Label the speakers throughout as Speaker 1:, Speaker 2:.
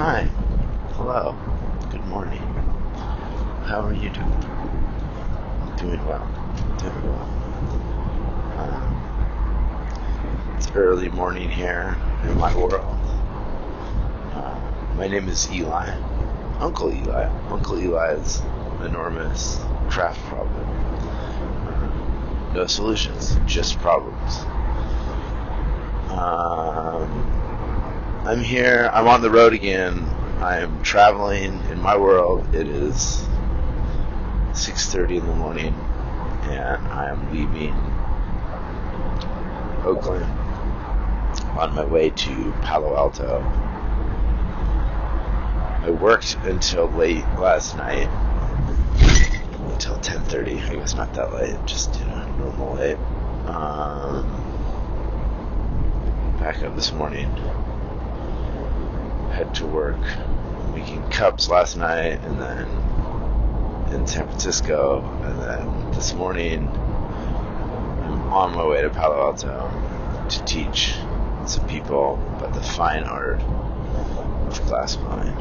Speaker 1: Hi. Hello. Good morning. How are you doing? Doing well. Doing well. Uh, it's early morning here in my world. Uh, my name is Eli. Uncle Eli. Uncle Eli's enormous craft problem. Uh, no solutions, just problems. Um, I'm here. I'm on the road again. I'm traveling in my world. It is 6:30 in the morning, and I'm leaving Oakland on my way to Palo Alto. I worked until late last night, until 10:30. I guess not that late, just you know normal late. Um, back up this morning head to work making cups last night and then in San Francisco and then this morning I'm on my way to Palo Alto to teach some people about the fine art of glass blind.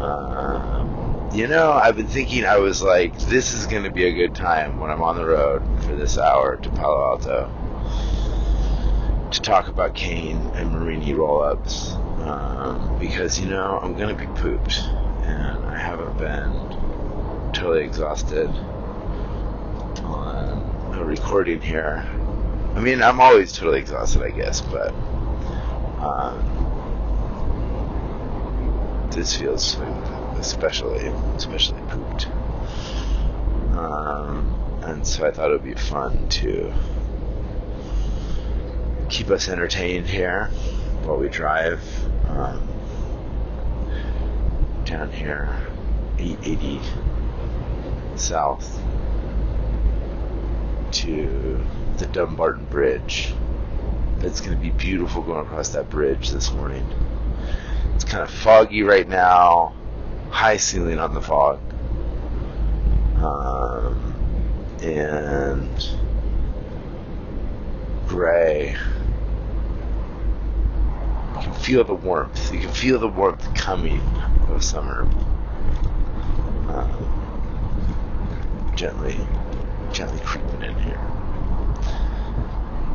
Speaker 1: Um, you know, I've been thinking I was like, this is going to be a good time when I'm on the road for this hour to Palo Alto to talk about cane and murrine roll-ups um, because you know I'm gonna be pooped, and I haven't been totally exhausted on a recording here. I mean, I'm always totally exhausted, I guess, but um, this feels especially especially pooped. Um, and so I thought it would be fun to keep us entertained here while we drive um, down here, 880 south to the Dumbarton Bridge. It's going to be beautiful going across that bridge this morning. It's kind of foggy right now, high ceiling on the fog. Um, and gray feel the warmth. You can feel the warmth coming of summer. Um, gently, gently creeping in here.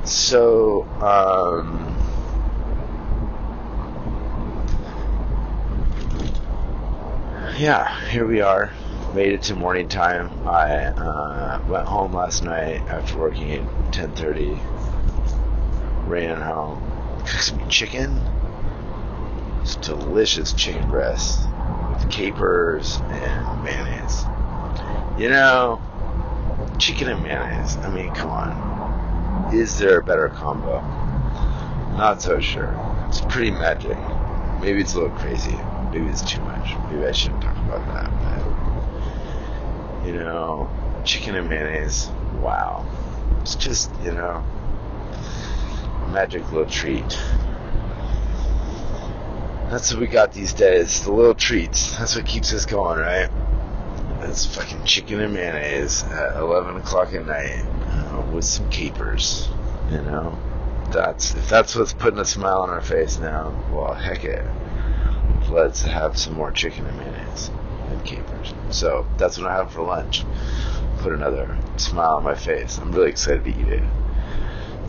Speaker 1: So, um, yeah, here we are. Made it to morning time. I uh, went home last night after working at 10:30. Ran home, cooked some chicken delicious chicken breast with capers and mayonnaise. You know, chicken and mayonnaise. I mean, come on. Is there a better combo? Not so sure. It's pretty magic. Maybe it's a little crazy. Maybe it's too much. Maybe I shouldn't talk about that. But, you know, chicken and mayonnaise. Wow. It's just, you know, magic little treat. That's what we got these days. The little treats. That's what keeps us going, right? That's fucking chicken and mayonnaise at 11 o'clock at night uh, with some capers. You know, that's if that's what's putting a smile on our face now. Well, heck it. Let's have some more chicken and mayonnaise and capers. So that's what I have for lunch. Put another smile on my face. I'm really excited to eat it.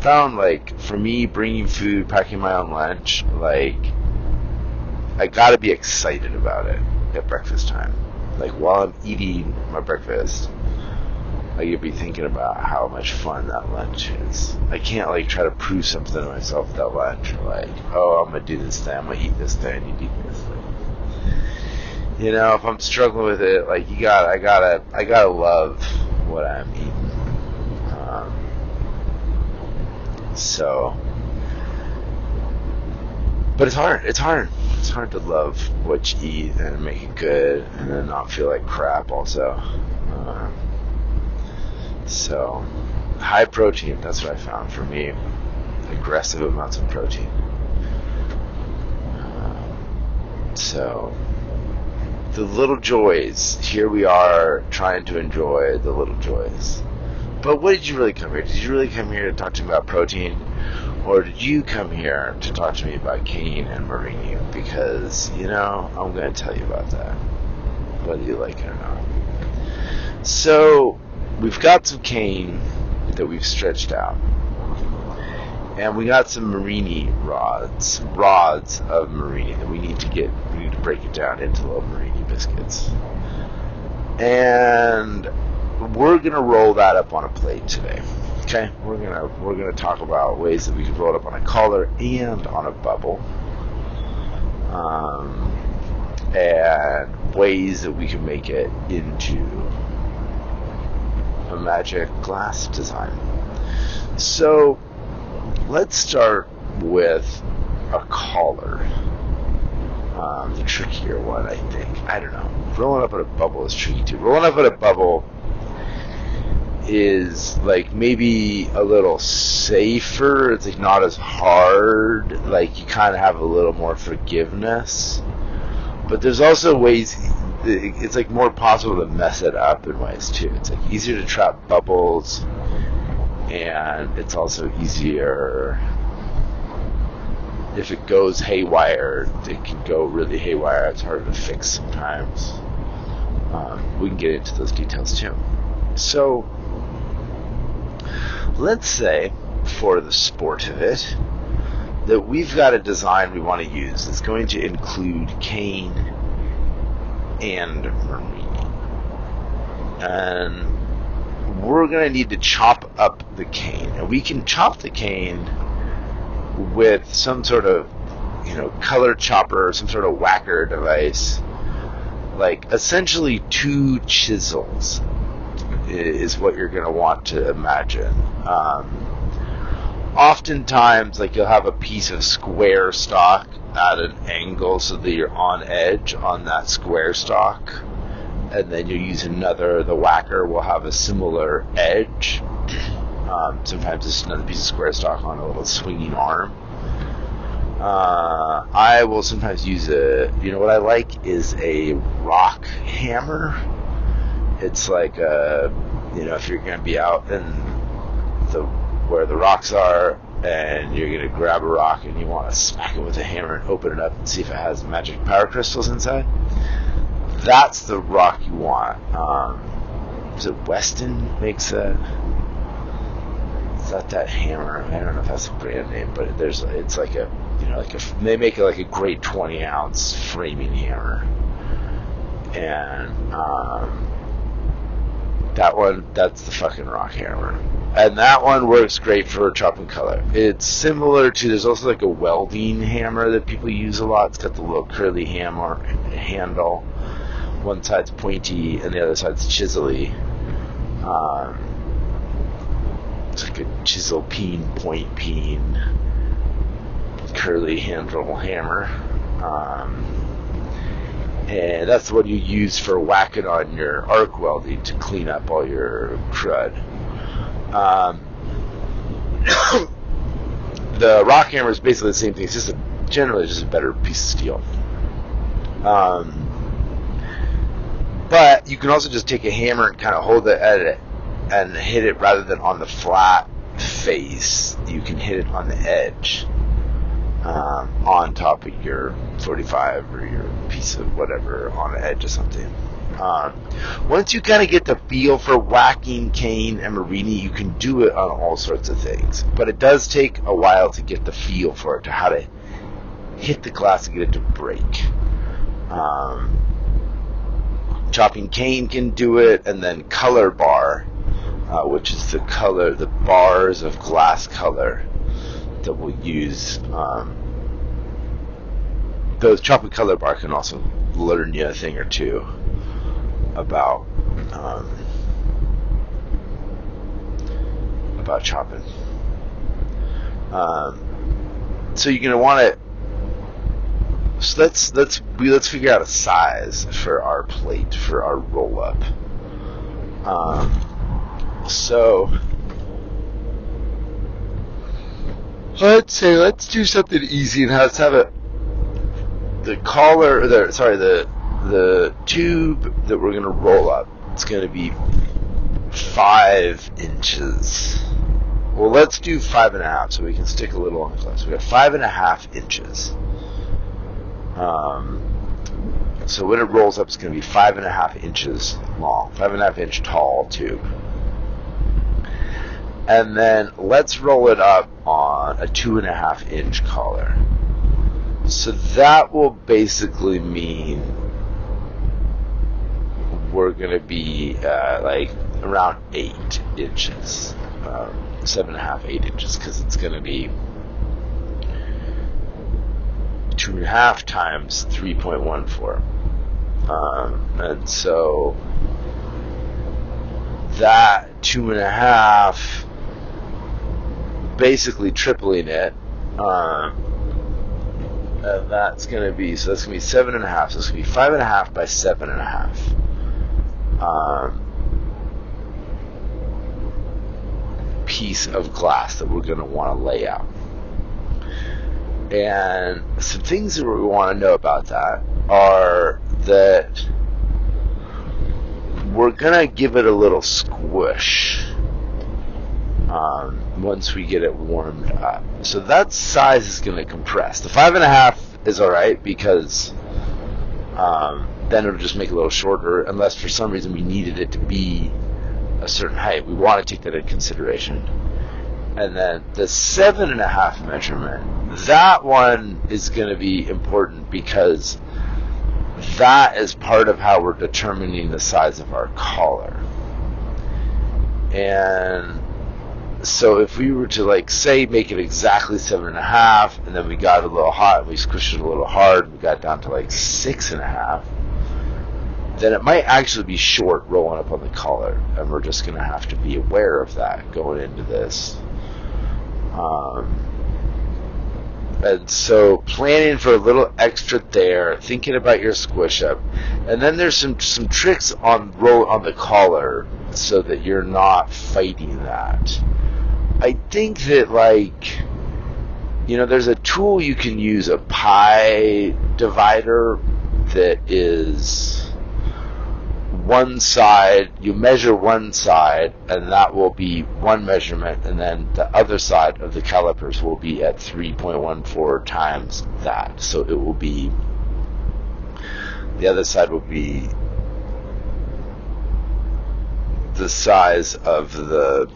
Speaker 1: Found like for me bringing food, packing my own lunch, like I gotta be excited about it at breakfast time. Like while I'm eating my breakfast, I could be thinking about how much fun that lunch is. I can't like try to prove something to myself that lunch. Like, oh, I'm gonna do this thing. I'm gonna eat this thing. You eat this thing. You know, if I'm struggling with it, like you got, I gotta, I gotta love what I'm eating. Um, so, but it's hard. It's hard it's hard to love what you eat and make it good and then not feel like crap also. Uh, so, high protein, that's what I found for me. Aggressive amounts of protein. Uh, so, the little joys, here we are trying to enjoy the little joys. But what did you really come here? Did you really come here to talk to me about protein? Or did you come here to talk to me about cane and murrine? Because, you know, I'm going to tell you about that, whether you like it or not. So, we've got some cane that we've stretched out. And we got some murrine rods, rods of murrine that we need to get, we need to break it down into little murrine biscuits. And we're going to roll that up on a plate today. Okay, we're gonna we're gonna talk about ways that we can roll it up on a collar and on a bubble, um, and ways that we can make it into a magic glass design. So let's start with a collar. Um, the trickier one, I think. I don't know. Rolling up at a bubble is tricky too. Rolling up at a bubble is like maybe a little safer. It's like not as hard. Like you kind of have a little more forgiveness. But there's also ways. It's like more possible to mess it up in ways too. It's like easier to trap bubbles, and it's also easier if it goes haywire. It can go really haywire. It's harder to fix sometimes. Um, we can get into those details too. So let's say, for the sport of it, that we've got a design we want to use that's going to include cane and murrine. And we're going to need to chop up the cane. And we can chop the cane with some sort of, you know, color chopper, some sort of whacker device. Like essentially two chisels is what you're going to want to imagine. Um, oftentimes, like you'll have a piece of square stock at an angle so that you're on edge on that square stock, and then you use another. The whacker will have a similar edge. Um, sometimes it's another piece of square stock on a little swinging arm. Uh, I will sometimes use a, you know, what I like is a rock hammer it's like uh, you know if you're going to be out in the where the rocks are and you're going to grab a rock and you want to smack it with a hammer and open it up and see if it has magic power crystals inside that's the rock you want. Um, is it Estwing makes a is that that hammer? I don't know if that's a brand name but there's it's like a you know like a they make it like a great 20 ounce framing hammer. And um, that one, that's the fucking rock hammer. And that one works great for chopping color. It's similar to, there's also like a welding hammer that people use a lot. It's got the little curly hammer handle. One side's pointy and the other side's chisely. Um, it's like a chisel peen, point peen, curly handle hammer. Um, and that's what you use for whacking on your arc welding to clean up all your crud. Um, the rock hammer is basically the same thing. It's just a, generally just a better piece of steel. Um, but you can also just take a hammer and kind of hold it at it and hit it rather than on the flat face. You can hit it on the edge um, on top of your 45 or your piece of whatever on the edge of something. Um, once you kind of get the feel for whacking cane, and murrine, you can do it on all sorts of things. But it does take a while to get the feel for it, to how to hit the glass and get it to break. Um, chopping cane can do it, and then color bar, uh, which is the color, the bars of glass color that we'll use. Um, those chocolate color bar can also learn you a thing or two about um, about chopping. Um, so you're gonna want to. So let's let's we let's figure out a size for our plate for our roll up. Um, so let's say let's do something easy and let's have it the collar the sorry the the tube that we're gonna roll up it's gonna be five inches well, let's do five and a half so we can stick a little on the glass. We got five and a half inches. Um, so when it rolls up, it's going to be five and a half inches long, five and a half inch tall tube. And then let's roll it up on a two and a half inch collar. So that will basically mean we're going to be uh, like around eight inches, um, seven and a half, eight inches, because it's going to be two and a half times 3.14. Um, and so that two and a half, basically tripling it, um, and that's going to be, so that's going to be seven and a half. So it's going to be five and a half by seven and a half. Um, piece of glass that we're going to want to lay out. And some things that we want to know about that are that we're going to give it a little squish um, once we get it warmed up. So that size is going to compress. The five and a half is all right because um, then it'll just make it a little shorter, unless for some reason we needed it to be a certain height. We want to take that into consideration. And then the seven and a half measurement, that one is going to be important because that is part of how we're determining the size of our collar. And so if we were to like say make it exactly seven and a half, and then we got a little hot and we squished it a little hard, we got down to like six and a half, then it might actually be short rolling up on the collar, and we're just going to have to be aware of that going into this. Um, and so planning for a little extra there, thinking about your squish up, and then there's some some tricks on roll on the collar so that you're not fighting that. I think that like you know there's a tool you can use a pie divider that is one side, you measure one side, and that will be one measurement, and then the other side of the calipers will be at 3.14 times that. So it will be, the other side will be the size of the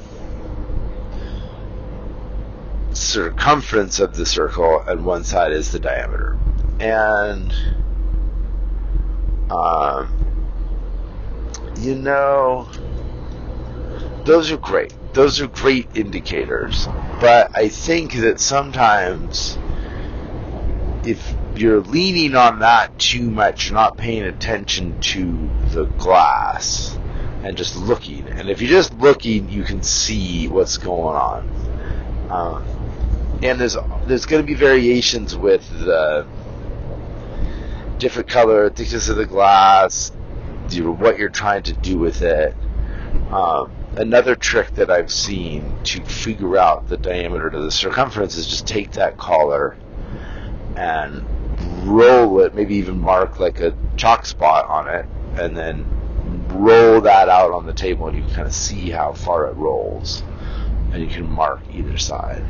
Speaker 1: circumference of the circle, and one side is the diameter. And, um, you know, those are great. Those are great indicators. But I think that sometimes if you're leaning on that too much, not paying attention to the glass and just looking. And if you're just looking, you can see what's going on. Um, and there's there's going to be variations with the different color, thickness of the glass, what you're trying to do with it. Um, another trick that I've seen to figure out the diameter to the circumference is just take that collar and roll it, maybe even mark like a chalk spot on it, and then roll that out on the table, and you can kind of see how far it rolls, and you can mark either side.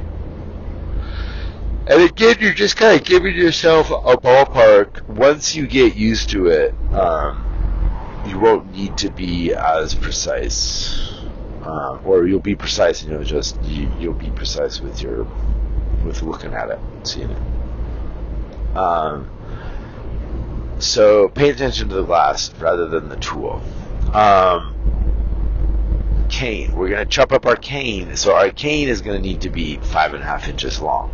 Speaker 1: And again, you're just kind of giving yourself a ballpark. Once you get used to it, um, you won't need to be as precise, uh, or you'll be precise, and you'll just you, will be precise with your with looking at it, seeing it. Um, so pay attention to the glass rather than the tool. Um, cane. We're going to chop up our cane. So our cane is going to need to be five and a half inches long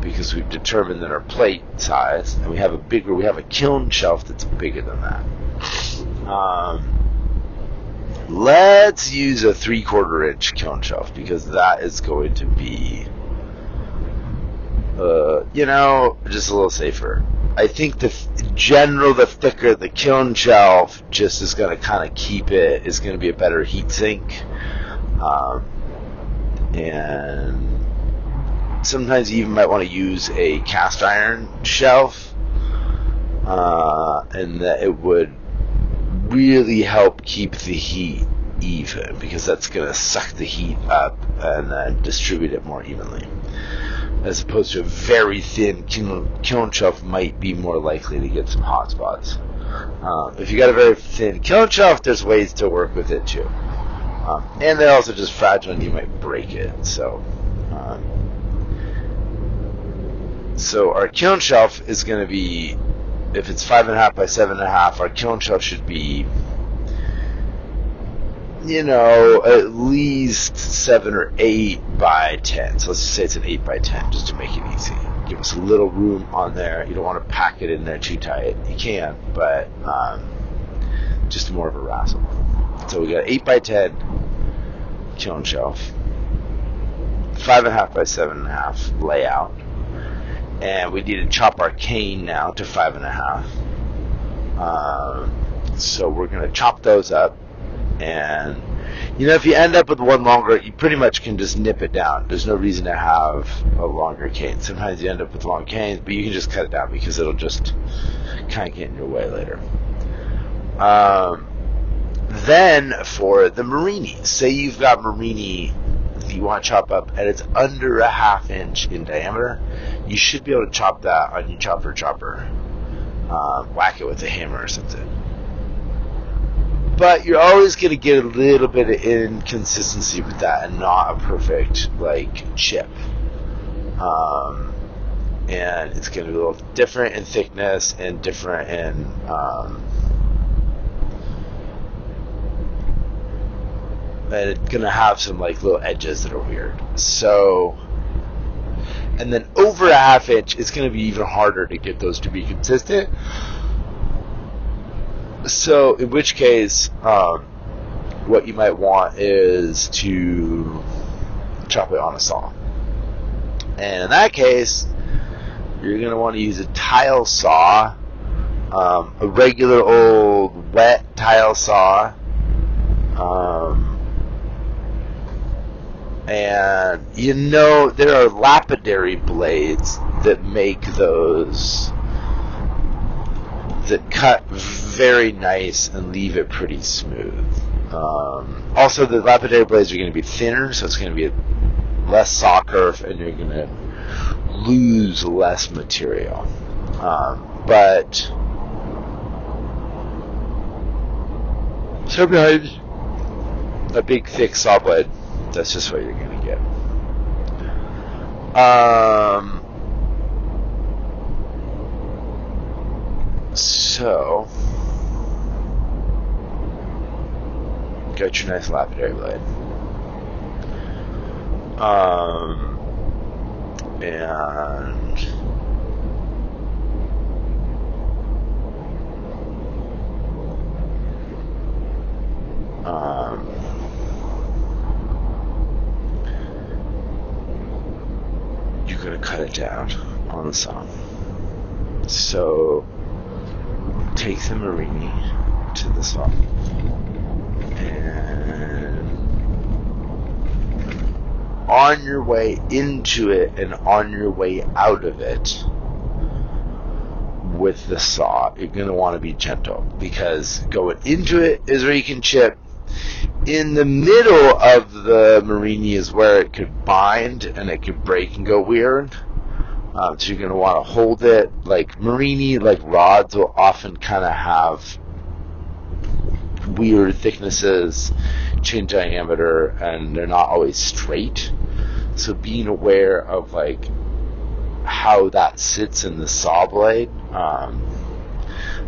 Speaker 1: because we've determined that our plate size, and we have a bigger, we have a kiln shelf that's bigger than that. Um, let's use a three quarter inch kiln shelf because that is going to be, uh, you know, just a little safer. I think the general, the thicker the kiln shelf, just is going to kind of keep it. Is going to be a better heat sink, um, and sometimes you even might want to use a cast iron shelf, uh, and that it would really help keep the heat even because that's going to suck the heat up and then distribute it more evenly. As opposed to a very thin kiln shelf might be more likely to get some hot spots. Um, if you got a very thin kiln shelf, there's ways to work with it too. Um, and they're also just fragile and you might break it. So, um, so our kiln shelf is going to be, if it's five and a half by seven and a half, our kiln shelf should be, you know, at least seven or eight by ten. So let's just say it's an eight by ten, just to make it easy. Give us a little room on there. You don't want to pack it in there too tight. You can, but um, just more of a rassle. So we got eight by ten kiln shelf, five and a half by seven and a half layout, and we need to chop our cane now to five and a half. Um, so we're going to chop those up, and you know if you end up with one longer, you pretty much can just nip it down. There's no reason to have a longer cane. Sometimes you end up with long canes, but you can just cut it down because it'll just kind of get in your way later. Um, then for the murrine, say you've got murrine that you want to chop up and it's under a half inch in diameter, you should be able to chop that on your chopper chopper. Uh, whack it with a hammer or something. But you're always going to get a little bit of inconsistency with that and not a perfect like chip. Um, and it's going to be a little different in thickness and different in um, it's gonna have some like little edges that are weird. So, and then over a half inch, it's gonna be even harder to get those to be consistent. So, in which case, um, what you might want is to chop it on a saw. And in that case, you're to want to use a tile saw, um, a regular old wet tile saw. Um, and you know there are lapidary blades that make those that cut very nice and leave it pretty smooth. Um, also, the lapidary blades are going to be thinner, so it's going to be less saw kerf, and you're going to lose less material. Um, but sometimes a big thick saw blade that's just what you're going to get. Um, so, got your nice lapidary blade. Um, and um, going to cut it down on the. So take the murrine to the saw and on your way into it and on your way out of it with the saw, you're going to want to be gentle because going into it is where you can chip in the middle of the murrine is where it could bind and it could break and go weird. Um, so you're going to want to hold it. Like murrine, like rods will often kind of have weird thicknesses, change diameter, and they're not always straight. So being aware of like how that sits in the saw blade. Um,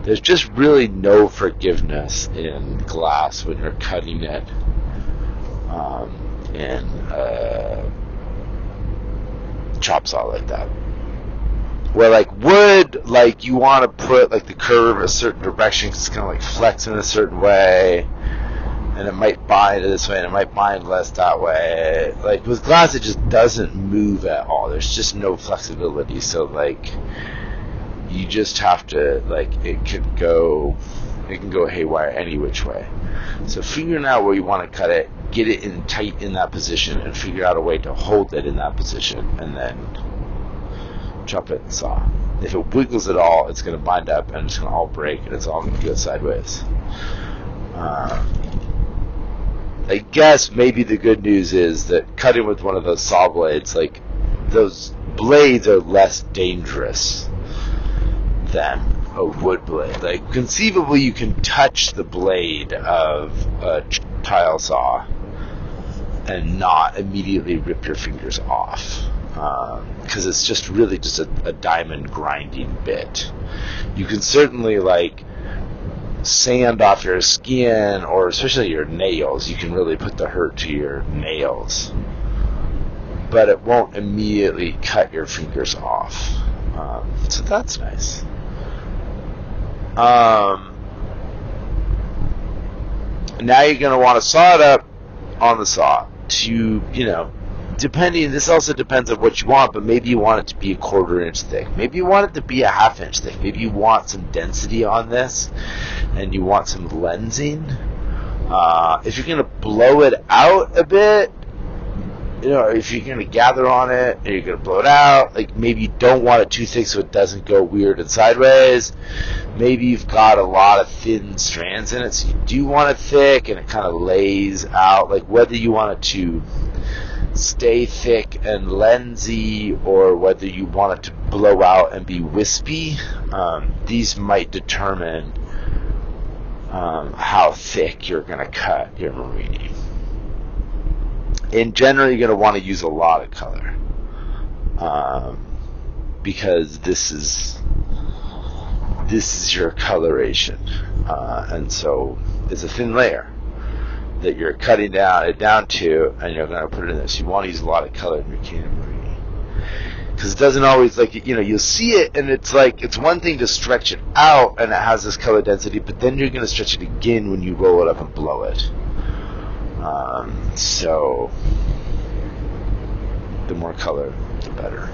Speaker 1: there's just really no forgiveness in glass when you're cutting it um, in a chop saw like that. Where like wood, like you want to put like the curve a certain direction, it's kind of like flex in a certain way, and it might bind this way, and it might bind less that way. Like with glass, it just doesn't move at all. There's just no flexibility. So like you just have to like it could go it can go haywire any which way. So figuring out where you want to cut it, get it in tight in that position, and figure out a way to hold it in that position, and then chop it and saw. If it wiggles at all, it's going to bind up and it's going to all break, and it's all going to go sideways. Uh, I guess maybe the good news is that cutting with one of those saw blades, like those blades are less dangerous than a wood blade. Like conceivably, you can touch the blade of a tile saw and not immediately rip your fingers off because um, it's just really just a, a diamond grinding bit. You can certainly like sand off your skin or especially your nails. You can really put the hurt to your nails, but it won't immediately cut your fingers off. Um, so that's nice. Um, now you're going to want to saw it up on the saw to, you know, depending, this also depends on what you want, but maybe you want it to be a quarter inch thick. Maybe you want it to be a half inch thick. Maybe you want some density on this and you want some lensing. Uh, if you're going to blow it out a bit, you know, if you're to gather on it and you're to blow it out, like maybe you don't want it too thick so it doesn't go weird and sideways. Maybe you've got a lot of thin strands in it, so you do want it thick and it kind of lays out. Like whether you want it to stay thick and lensy or whether you want it to blow out and be wispy, um, these might determine um, how thick you're to cut your murrine in general, you're going to want to use a lot of color um, because this is this is your coloration, uh, and so it's a thin layer that you're cutting down it down to, and you're going to put it in there. So you want to use a lot of color in your Canyon because it doesn't always like you know you'll see it and it's like it's one thing to stretch it out and it has this color density, but then you're going to stretch it again when you roll it up and blow it. Um, so the more color, the better.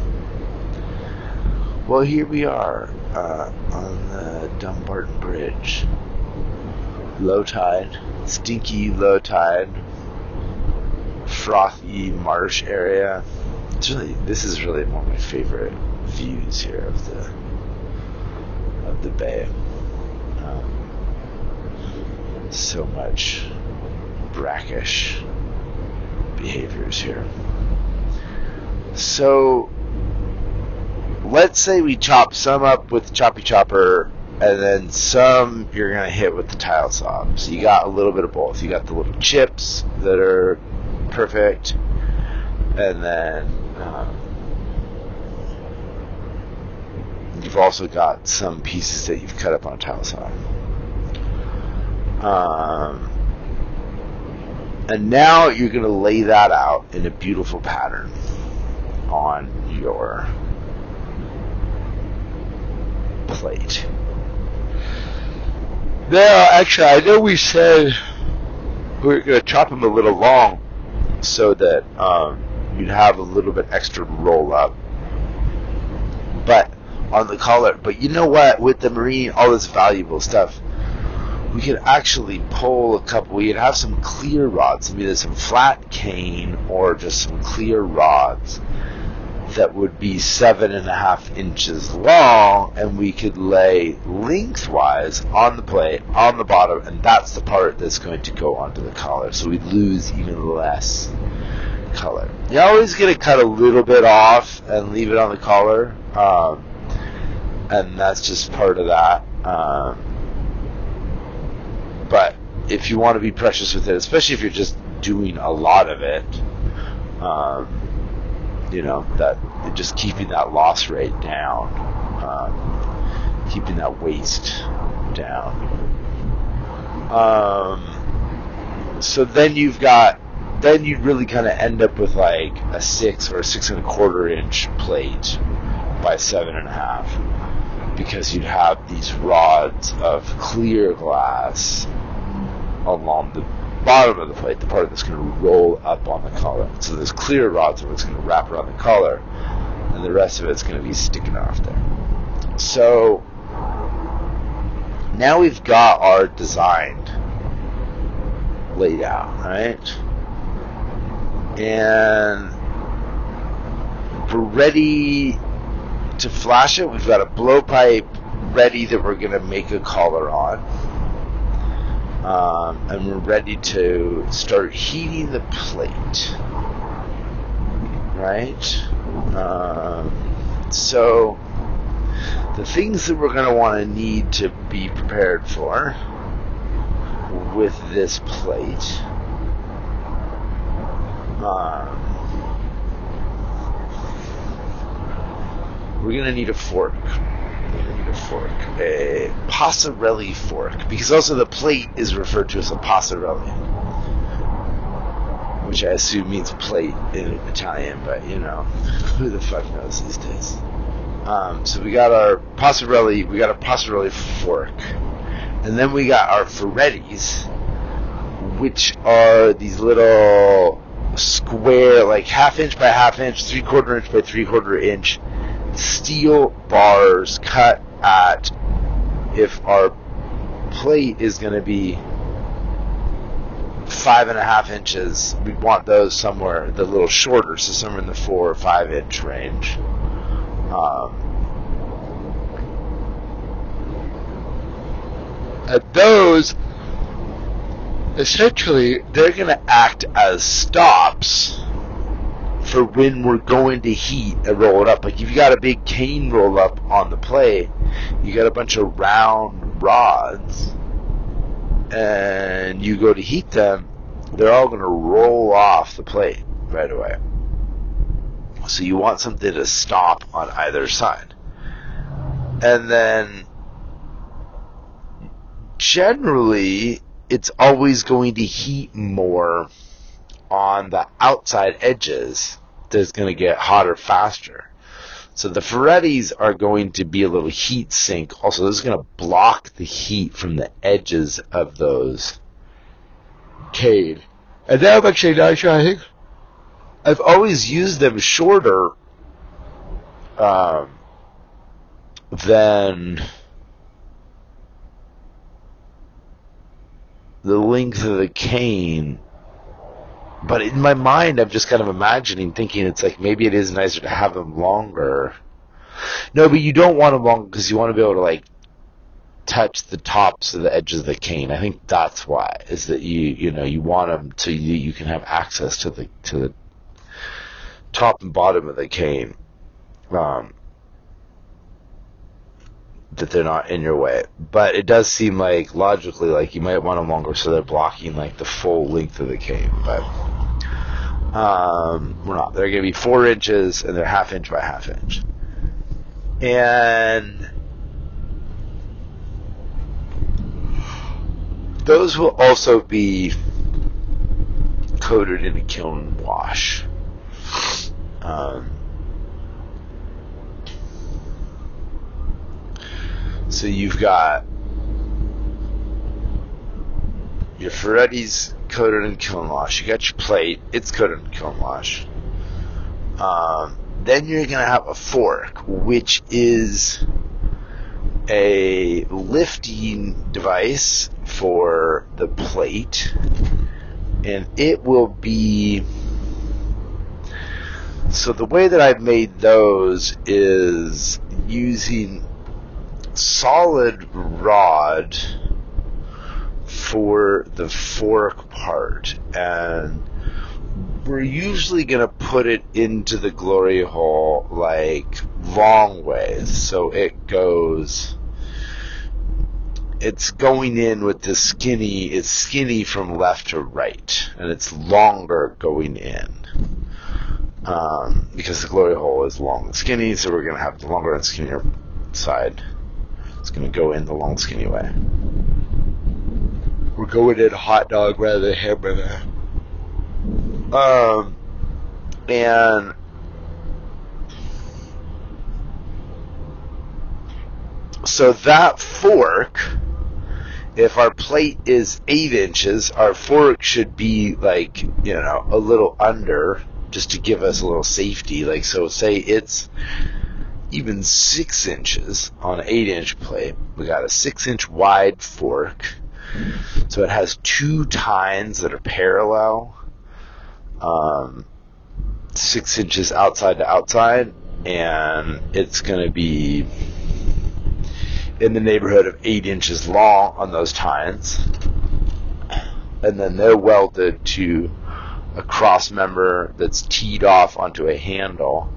Speaker 1: Well, here we are uh, on the Dumbarton Bridge. Low tide, stinky low tide, frothy marsh area. It's really this is really one of my favorite views here of the of the bay. Um, so much brackish behaviors here. So let's say we chop some up with the choppy chopper and then some you're going to hit with the tile saw. So you got a little bit of both. You got the little chips that are perfect and then um, you've also got some pieces that you've cut up on a tile saw. Um, and now you're going to lay that out in a beautiful pattern on your plate. Now, actually, I know we said we are going to chop them a little long so that um, you'd have a little bit extra roll up. But on the collar, but you know what? With the murrine, all this valuable stuff, we could actually pull a couple. We could have some clear rods, either some flat cane or just some clear rods that would be seven and a half inches long, and we could lay lengthwise on the plate on the bottom, and that's the part that's going to go onto the collar. So we'd lose even less color. You're always going to cut a little bit off and leave it on the collar, um, and that's just part of that. Um, but if you want to be precious with it, especially if you're just doing a lot of it, um, you know that just keeping that loss rate down, um, keeping that waste down. Um, so then you've got, then you really kind of end up with like a six or a six and a quarter inch plate by seven and a half because you'd have these rods of clear glass along the bottom of the plate, the part that's going to roll up on the collar. So there's clear rods are what's going to wrap around the collar, and the rest of it's going to be sticking off there. So now we've got our design laid out, right? And we're ready to flash it. We've got a blowpipe ready that we're going to make a collar on. Um, and we're ready to start heating the plate. Right? Um, so, the things that we're going to want to need to be prepared for with this plate. Um, we're going to need a fork. We're going to need a fork. A passarelli fork. Because also the plate is referred to as a passarelli. Which I assume means plate in Italian, but you know, who the fuck knows these days. Um, so we got our passarelli, we got a passarelli fork. And then we got our Ferrettis, which are these little square, like half inch by half inch, three quarter inch by three quarter inch steel bars cut at, if our plate is going to be five and a half inches, we want those somewhere the little shorter, so somewhere in the four or five inch range. Um, at those, essentially, they're going to act as stops for when we're going to heat and roll it up. Like if you got a big cane roll up on the plate, you got a bunch of round rods, and you go to heat them, they're all going to roll off the plate right away. So you want something to stop on either side. And then generally it's always going to heat more on the outside edges that's going to get hotter faster. So the Ferrettis are going to be a little heat sink. Also, this is going to block the heat from the edges of those cade. And that actually I think. I've always used them shorter um, than the length of the cane. But in my mind, I'm just kind of imagining, thinking it's like maybe it is nicer to have them longer. No, but you don't want them long because you want to be able to like touch the tops of the edges of the cane. I think that's why is that you you know you want them to you, you can have access to the to the top and bottom of the cane. Um, that they're not in your way. But it does seem like logically like you might want them longer so they're blocking like the full length of the cane. But um, we're not. They're going to be four inches and they're half inch by half inch. And those will also be coated in a kiln wash. Um, so you've got your Ferretti's coated in kiln wash. You got your plate; it's coated in kiln wash. Um, then you're going to have a fork, which is a lifting device for the plate, and it will be. So the way that I've made those is using solid rod for the fork part, and we're usually going to put it into the glory hole like long ways, so it goes. It's going in with the skinny. It's skinny from left to right, and it's longer going in. Um, because the glory hole is long and skinny, so we're going to have the longer and skinnier side. It's going to go in the long skinny way. We're going in hot dog rather than hamburger. Um, and so that fork, if our plate is eight inches, our fork should be like, you know, a little under just to give us a little safety. Like, so say it's even six inches on an eight inch plate. We got a six inch wide fork. So it has two tines that are parallel, um, six inches outside to outside, and it's going to be in the neighborhood of eight inches long on those tines. and then they're welded to a cross member that's teed off onto a handle.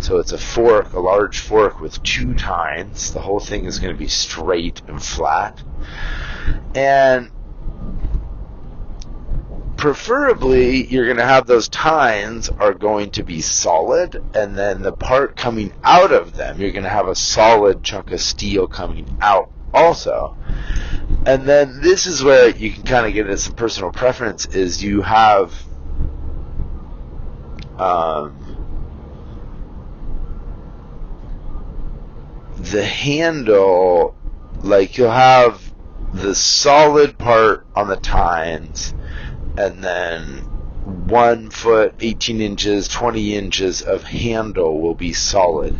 Speaker 1: So it's a fork, a large fork with two tines. The whole thing is going to be straight and flat. And preferably you're going to have those tines are going to be solid and then the part coming out of them you're going to have a solid chunk of steel coming out also. And then this is where you can kind of get into some personal preference is you have um, the handle like you'll have the solid part on the tines and then one foot, 18 inches, 20 inches of handle will be solid.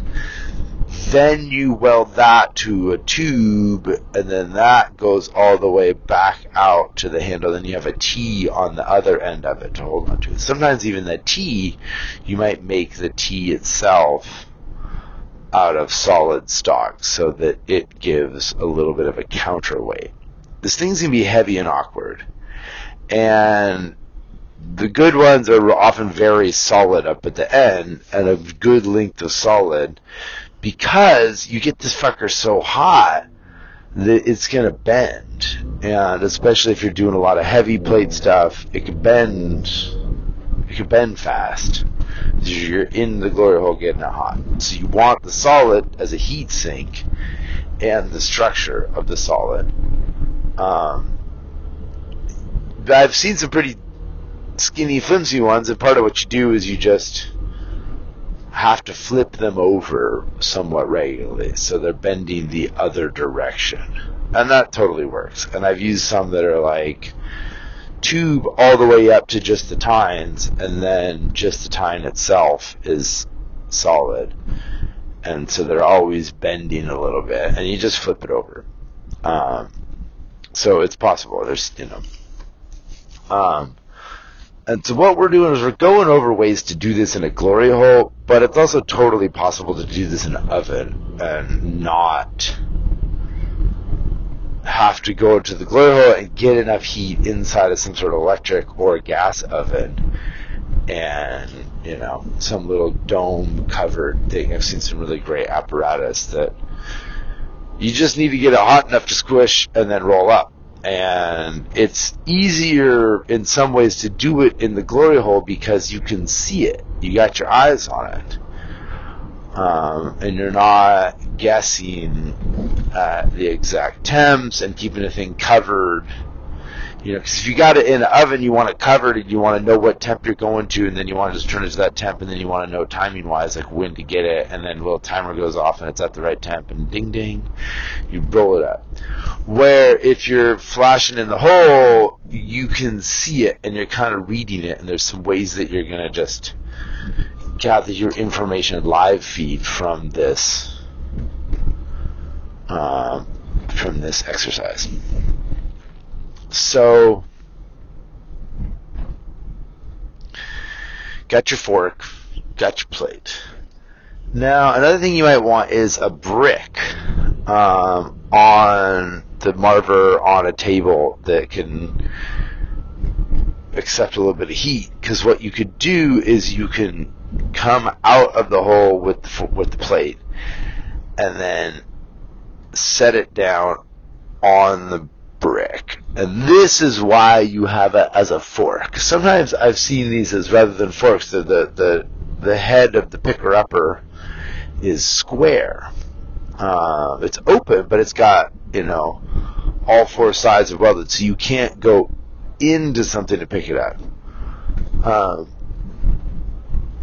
Speaker 1: Then you weld that to a tube, and then that goes all the way back out to the handle. Then you have a T on the other end of it to hold onto. Sometimes even the T, you might make the T itself out of solid stock so that it gives a little bit of a counterweight. This thing's gonna be heavy and awkward. And the good ones are often very solid up at the end and a good length of solid because you get this fucker so hot that it's gonna bend. And especially if you're doing a lot of heavy plate stuff it can bend it can bend fast. You're in the glory hole getting it hot. So you want the solid as a heat sink and the structure of the solid um, I've seen some pretty skinny, flimsy ones, and part of what you do is you just have to flip them over somewhat regularly, so they're bending the other direction, and that totally works. And I've used some that are like tube all the way up to just the tines, and then just the tine itself is solid, and so they're always bending a little bit, and you just flip it over. Um, so it's possible. There's you know um, and so what we're doing is we're going over ways to do this in a glory hole, but it's also totally possible to do this in an oven and not have to go to the glory hole and get enough heat inside of some sort of electric or gas oven and you know some little dome covered thing. I've seen some really great apparatus that you just need to get it hot enough to squish and then roll up and it's easier in some ways to do it in the glory hole because you can see it. You got your eyes on it. Um, and you're not guessing at the exact temps and keeping the thing covered you know, because if you got it in an oven, you want it covered, and you want to know what temp you're going to, and then you want to just turn it to that temp, and then you want to know timing wise, like when to get it, and then a little timer goes off, and it's at the right temp, and ding ding, you roll it up. Where if you're flashing in the hole, you can see it, and you're kind of reading it, and there's some ways that you're gonna just gather your information live feed from this, uh, from this exercise. So, got your fork, got your plate. Now, another thing you might want is a brick um, on the marver on a table that can accept a little bit of heat. Because what you could do is you can come out of the hole with the, with the plate and then set it down on the brick. And this is why you have it as a fork. Sometimes I've seen these as rather than forks, the, the, the, the head of the picker upper is square. Uh, it's open, but it's got, you know, all four sides are welded, so you can't go into something to pick it up. Um,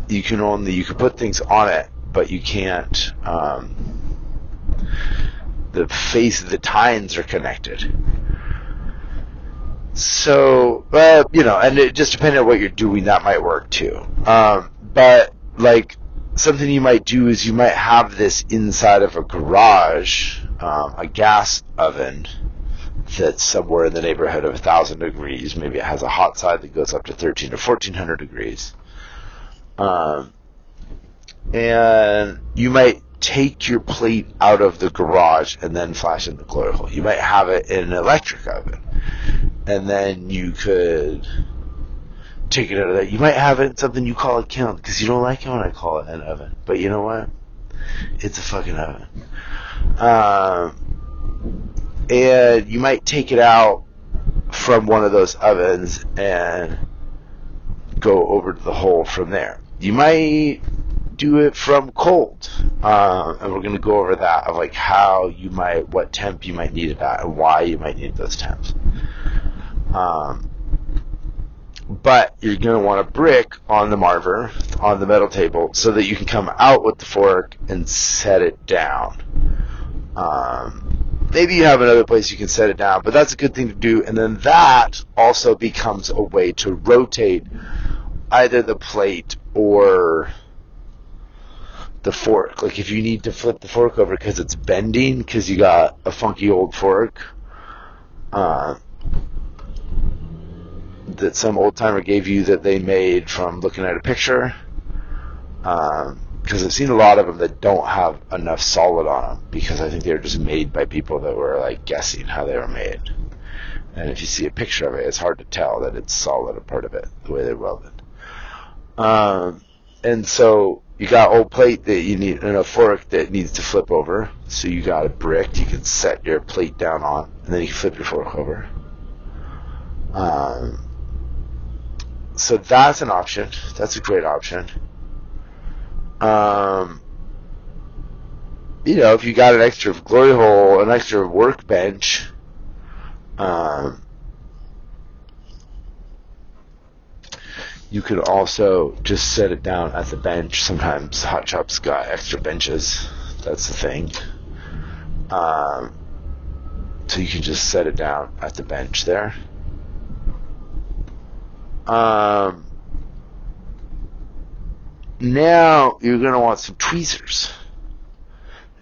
Speaker 1: you can only, you can put things on it, but you can't, um, the face of the tines are connected. So, uh, you know, and it just depending on what you're doing, that might work too. Um, but like something you might do is you might have this inside of a garage, um, a gas oven that's somewhere in the neighborhood of a thousand degrees. Maybe it has a hot side that goes up to thirteen or fourteen hundred degrees. Um, and you might take your plate out of the garage and then flash in the glory hole. You might have it in an electric oven and then you could take it out of that. You might have it in something you call a kiln because you don't like it when I call it an oven. But you know what? It's a fucking oven. Um, and you might take it out from one of those ovens and go over to the hole from there. You might do it from cold, uh, and we're going to go over that of like how you might, what temp you might need it at, and why you might need those temps. Um, but you're going to want a brick on the marver, on the metal table, so that you can come out with the fork and set it down. Um, maybe you have another place you can set it down, but that's a good thing to do. And then that also becomes a way to rotate either the plate or the fork. Like if you need to flip the fork over because it's bending because you got a funky old fork, uh, that some old timer gave you that they made from looking at a picture. Because um, I've seen a lot of them that don't have enough solid on them because I think they're just made by people that were like guessing how they were made. And if you see a picture of it, it's hard to tell that it's solid a part of it the way they're welded. Um, and so you got old plate that you need and a fork that needs to flip over. So you got a brick you can set your plate down on, and then you can flip your fork over. Um, so that's an option. That's a great option. Um, you know, if you got an extra glory hole, an extra workbench, um, you could also just set it down at the bench. Sometimes Hot Shop's got extra benches. That's the thing. Um, so you can just set it down at the bench there. Um, now you're going to want some tweezers.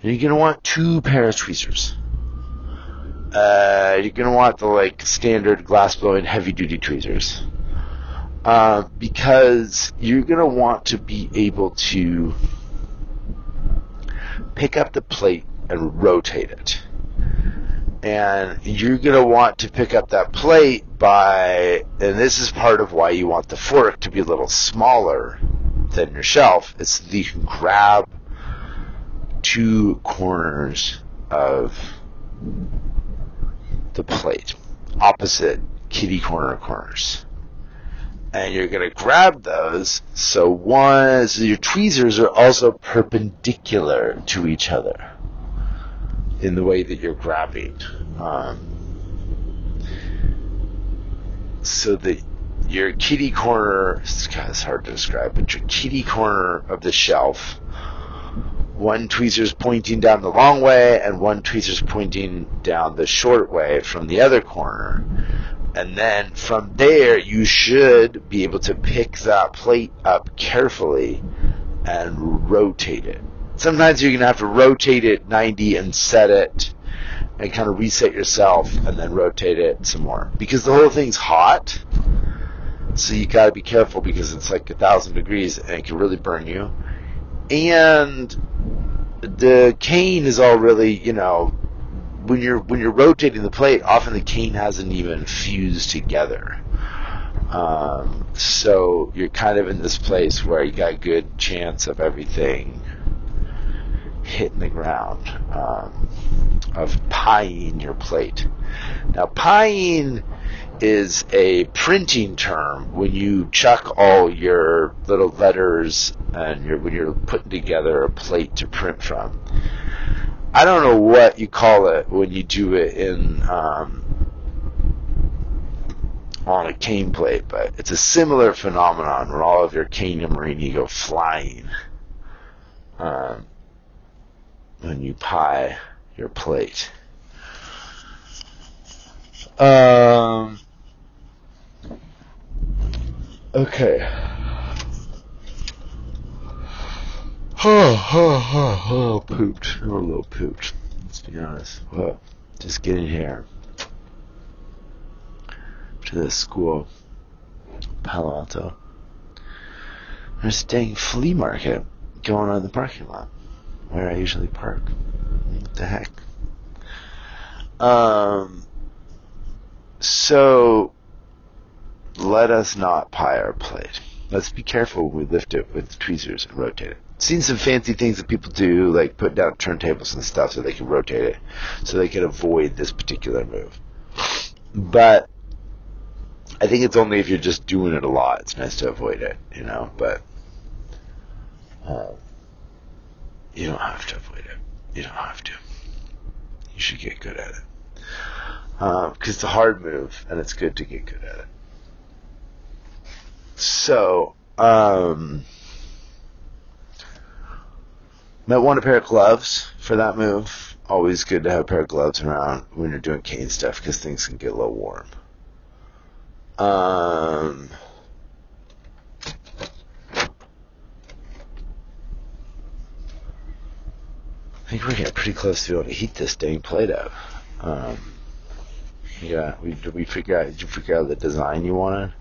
Speaker 1: You're going to want two pairs of tweezers. Uh, you're going to want the like standard glass blowing heavy duty tweezers. Uh, because you're going to want to be able to pick up the plate and rotate it and you're going to want to pick up that plate by, and this is part of why you want the fork to be a little smaller than your shelf, is that you can grab two corners of the plate, opposite kitty corner corners. And you're going to grab those so one, so your tweezers are also perpendicular to each other in the way that you're grabbing. Um, so that your kitty corner, it's kind of hard to describe, but your kitty corner of the shelf, one tweezer's pointing down the long way and one tweezer's pointing down the short way from the other corner. And then from there, you should be able to pick that plate up carefully and rotate it sometimes you're to have to rotate it 90 and set it and kind of reset yourself and then rotate it some more. Because the whole thing's hot so you got to be careful because it's like a thousand degrees and it can really burn you. And the cane is all really you know when you're when you're rotating the plate often the cane hasn't even fused together. Um, so you're kind of in this place where you got a good chance of everything hitting the ground, um, of pieing your plate. Now, pieing is a printing term when you chuck all your little letters and you're, when you're putting together a plate to print from. I don't know what you call it when you do it in um, on a cane plate, but it's a similar phenomenon where all of your cane and murrine go flying. Um, when you pie your plate. Um. Okay. Oh, oh, oh, oh, pooped. I'm a little pooped. Let's be honest. Well, just getting here to this school, Palo Alto. There's a dang flea market going on in the parking lot where I usually park. What the heck? Um, So let us not pie our plate. Let's be careful when we lift it with tweezers and rotate it. Seen some fancy things that people do, like put down turntables and stuff so they can rotate it, so they can avoid this particular move. But I think it's only if you're just doing it a lot. It's nice to avoid it, you know. But uh, you don't have to avoid it. You don't have to. You should get good at it because um, it's a hard move, and it's good to get good at it. So, um, might want a pair of gloves for that move. Always good to have a pair of gloves around when you're doing cane stuff because things can get a little warm. Um, Think we're getting pretty close to being able to heat this dang Play-Doh. Um, yeah, we did we figure out? Did you figure out the design you wanted?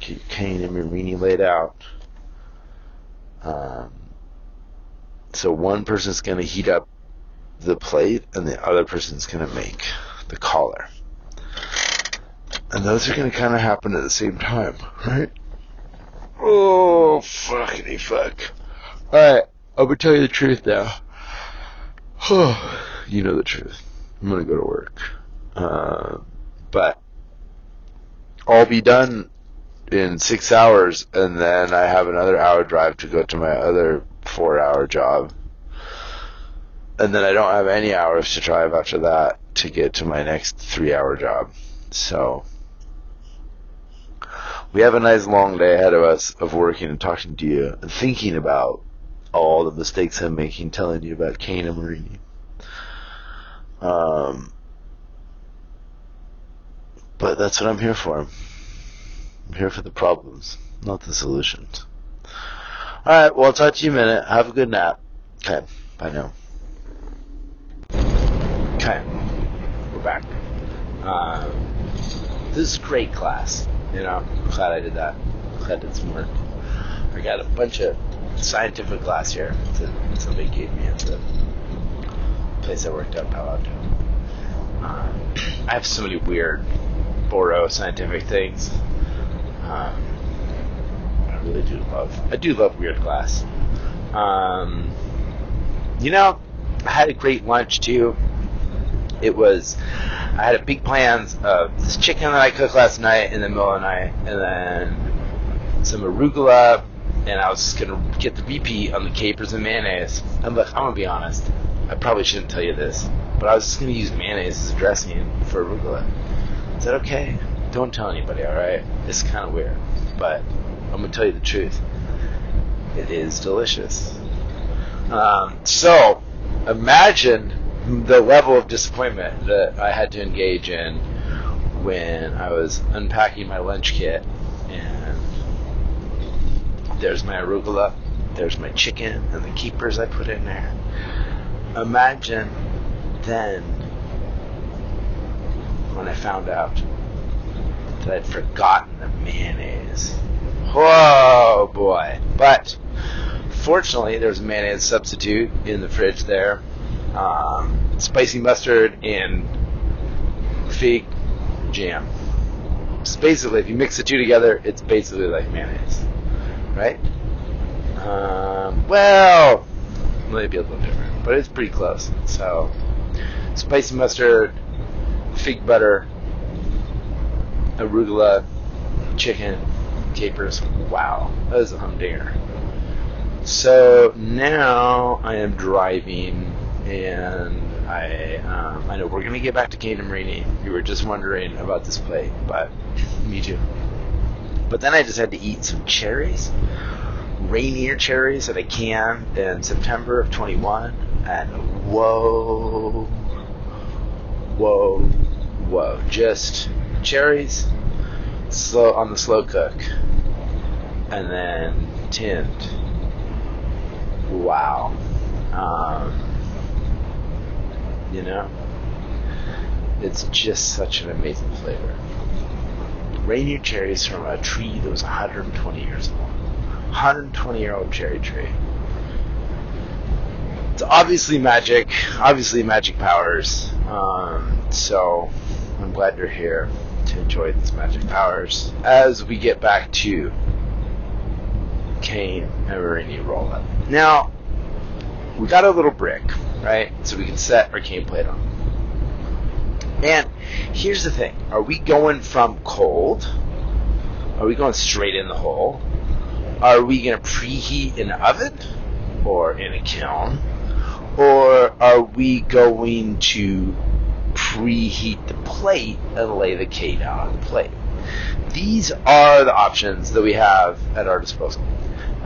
Speaker 1: Keep cane and murrine laid out. Um, so one person's going to heat up the plate, and the other person's going to make the collar. And those are going to kind of happen at the same time, right? Oh, fuckity fuck. Alright, I'm to tell you the truth now. you know the truth. I'm going to go to work. Uh, but I'll be done in six hours, and then I have another hour drive to go to my other four hour job. And then I don't have any hours to drive after that to get to my next three hour job. So, we have a nice long day ahead of us of working and talking to you and thinking about all the mistakes I'm making, telling you about cane and murrine. Um, but that's what I'm here for. I'm here for the problems, not the solutions. Alright, well, I'll talk to you in a minute. Have a good nap. Okay, bye now. Okay, we're back. Um, this is great class. You know, I'm glad I did that. I'm glad I did some work. I got a bunch of scientific class here somebody gave me at the place I worked at, Palo Alto. Um, I have so many weird Boro scientific things. Um, I really do love. I do love weird class. Um, you know, I had a great lunch too. It was. I had a big plans of this chicken that I cooked last night in the middle of the night, and then some arugula, and I was just gonna get the repeat on the capers and mayonnaise. And look, I'm gonna be honest. I probably shouldn't tell you this, but I was just gonna use mayonnaise as a dressing for arugula. Is that okay? Don't tell anybody, alright? It's kind of weird. But I'm to tell you the truth. It is delicious. Um, so, imagine the level of disappointment that I had to engage in when I was unpacking my lunch kit there's my arugula, there's my chicken, and the keepers I put in there. Imagine then when I found out that I'd forgotten the mayonnaise. Whoa, boy. But fortunately, there's a mayonnaise substitute in the fridge there. Um, spicy mustard and fig jam. So basically, if you mix the two together, it's basically like mayonnaise, right? Um, well, maybe a little different, but it's pretty close. So, spicy mustard, fig butter, arugula, chicken, capers. Wow, that is a humdinger. So now I am driving, and I um, I know we're gonna get back to and murrine. You were just wondering about this plate, but me too. But then I just had to eat some cherries, Rainier cherries that I can in September of 21, and whoa, whoa, whoa, just cherries slow on the slow cook and then tinned. Wow. Um, you know, it's just such an amazing flavor. Rainier cherries from a tree that was 120 years old. 120 year old cherry tree. It's obviously magic, obviously magic powers. Um, so I'm glad you're here to enjoy these magic powers as we get back to cane and murrine roll up. Now, we got a little brick, right? So we can set our cane plate on. And here's the thing are we going from cold? Are we going straight in the hole? Are we going to preheat in an oven or in a kiln? Or are we going to preheat the plate and lay the K down on the plate? These are the options that we have at our disposal.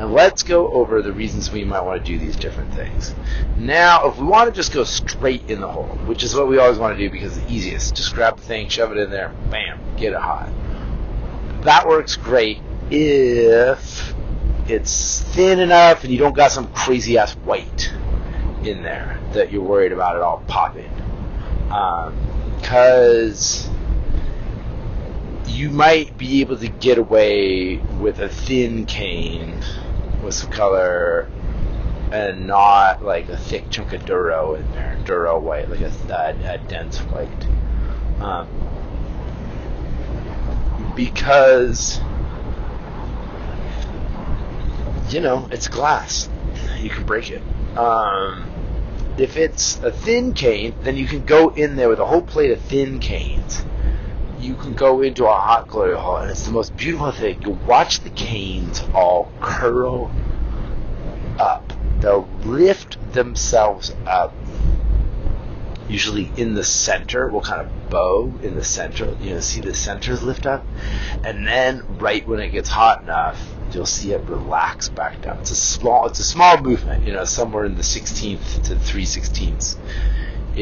Speaker 1: And let's go over the reasons we might want to do these different things. Now, if we want to just go straight in the hole, which is what we always want to do because it's the easiest, just grab the thing, shove it in there, bam, get it hot. That works great if it's thin enough and you don't got some crazy ass white in there that you're worried about it all popping. Because um, you might be able to get away with a thin cane with some color and not like a thick chunk of Duro in there, Duro white, like a, a, a dense white. Um, because, you know, it's glass. You can break it. Um, if it's a thin cane, then you can go in there with a whole plate of thin canes. You can go into a hot glory hole, and it's the most beautiful thing. You watch the canes all curl up. They'll lift themselves up. Usually in the center, will kind of bow in the center. You know, see the centers lift up, and then right when it gets hot enough, you'll see it relax back down. It's a small, it's a small movement. You know, somewhere in the 16th to 3 16ths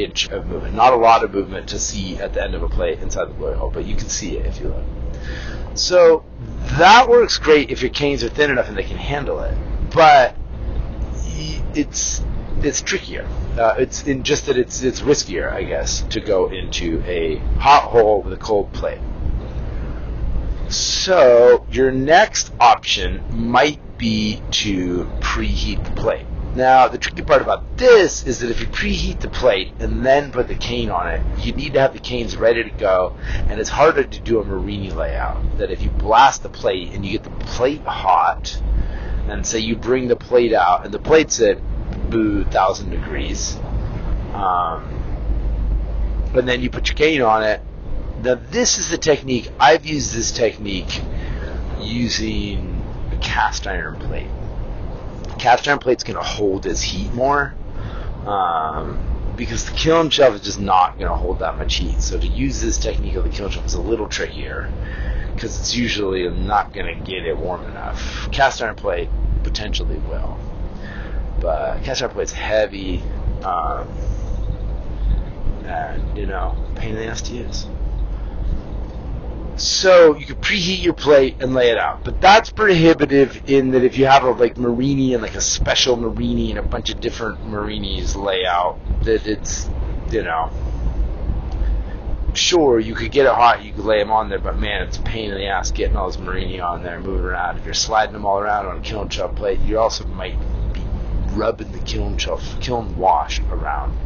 Speaker 1: inch of movement. Not a lot of movement to see at the end of a plate inside the glory hole, but you can see it if you look. So that works great if your canes are thin enough and they can handle it. But it's it's trickier. Uh, it's in just that it's it's riskier, I guess, to go into a hot hole with a cold plate. So your next option might be to preheat the plate. Now the tricky part about this is that if you preheat the plate and then put the cane on it, you need to have the canes ready to go, and it's harder to do a murrine layout. That if you blast the plate and you get the plate hot, and say you bring the plate out and the plate's at boo thousand degrees, um, and then you put your cane on it. Now this is the technique I've used this technique using a cast iron plate. Cast iron plate's going to hold its heat more. Um, because the kiln shelf is just not going to hold that much heat. So to use this technique of the kiln shelf is a little trickier because it's usually not going to get it warm enough. Cast iron plate potentially will, but cast iron plate's heavy, um, and you know, pain in the ass to use. So you can preheat your plate and lay it out, but that's prohibitive in that if you have a like murrine and like a special murrine and a bunch of different murrines layout, that it's you know sure, you could get it hot, you could lay them on there, but man, it's a pain in the ass getting all those murrine on there, moving around. If you're sliding them all around on a kiln shelf plate, you also might be rubbing the kiln shelf, kiln wash around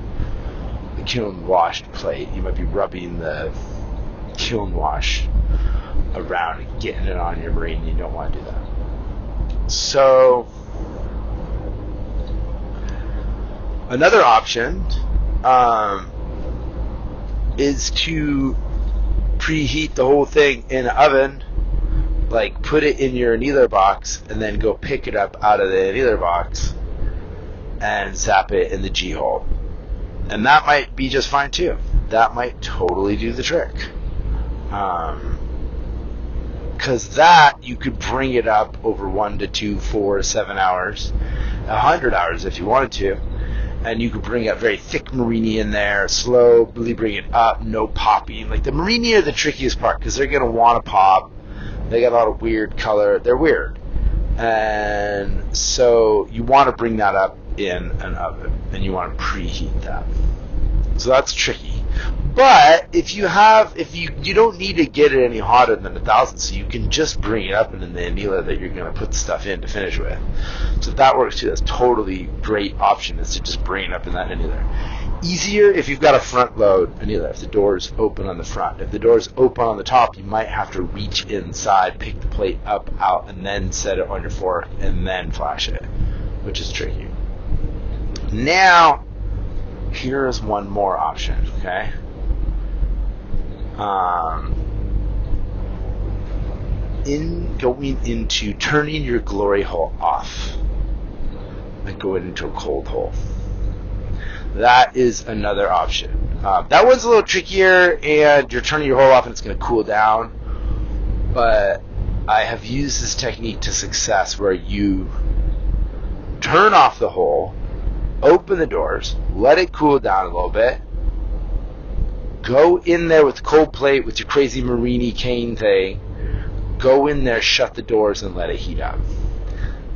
Speaker 1: the kiln washed plate. You might be rubbing the kiln wash around and getting it on your brain. You don't want to do that. So, another option. Um, is to preheat the whole thing in an oven, like put it in your annealer box, and then go pick it up out of the annealer box and zap it in the G hole. And that might be just fine too. That might totally do the trick. Um, because that you could bring it up over one to two, four, seven hours, a hundred hours if you wanted to and you could bring up very thick murrine in there, slowly bring it up, no popping. Like the murrine are the trickiest part because they're gonna want to pop. They got a lot of weird color. They're weird, and so you want to bring that up in an oven, and you want to preheat that. So that's tricky. But if you have, if you you don't need to get it any hotter than a thousand, so you can just bring it up in the annealer that you're going to put stuff in to finish with. So that works too, that's totally great option is to just bring it up in that annealer. Easier if you've got a front load annealer. If the door's open on the front, if the door's open on the top, you might have to reach inside, pick the plate up, out, and then set it on your fork, and then flash it, which is tricky. Now, here's one more option. Okay um, in going into turning your glory hole off and going into a cold hole. That is another option. Uh, that one's a little trickier, and you're turning your hole off, and it's going to cool down. But I have used this technique to success, where you turn off the hole, open the doors, let it cool down a little bit, Go in there with cold plate with your crazy murrine cane thing. Go in there, shut the doors, and let it heat up.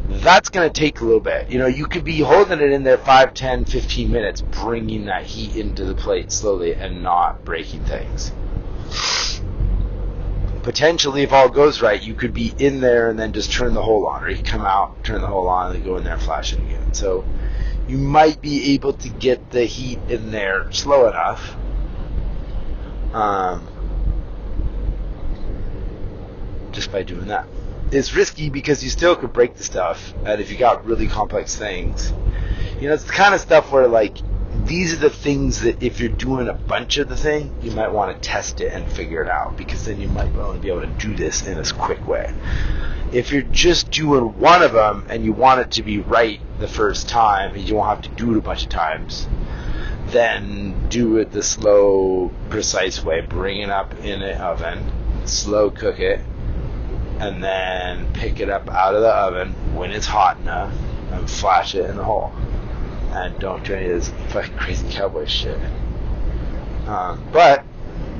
Speaker 1: That's going to take a little bit. You know, you could be holding it in there 5, 10, 15 minutes, bringing that heat into the plate slowly and not breaking things. Potentially, if all goes right, you could be in there and then just turn the hole on, or you come out, turn the hole on, and go in there and flash it again. So, you might be able to get the heat in there slow enough um, just by doing that. It's risky because you still could break the stuff, and if you got really complex things, you know, it's the kind of stuff where like these are the things that if you're doing a bunch of the thing, you might want to test it and figure it out because then you might only be able to do this in a quick way. If you're just doing one of them and you want it to be right the first time, and you won't have to do it a bunch of times, then do it the slow, precise way. Bring it up in an oven, slow cook it, and then pick it up out of the oven when it's hot enough and flash it in the hole. And don't do any of this fucking crazy cowboy shit. Um, but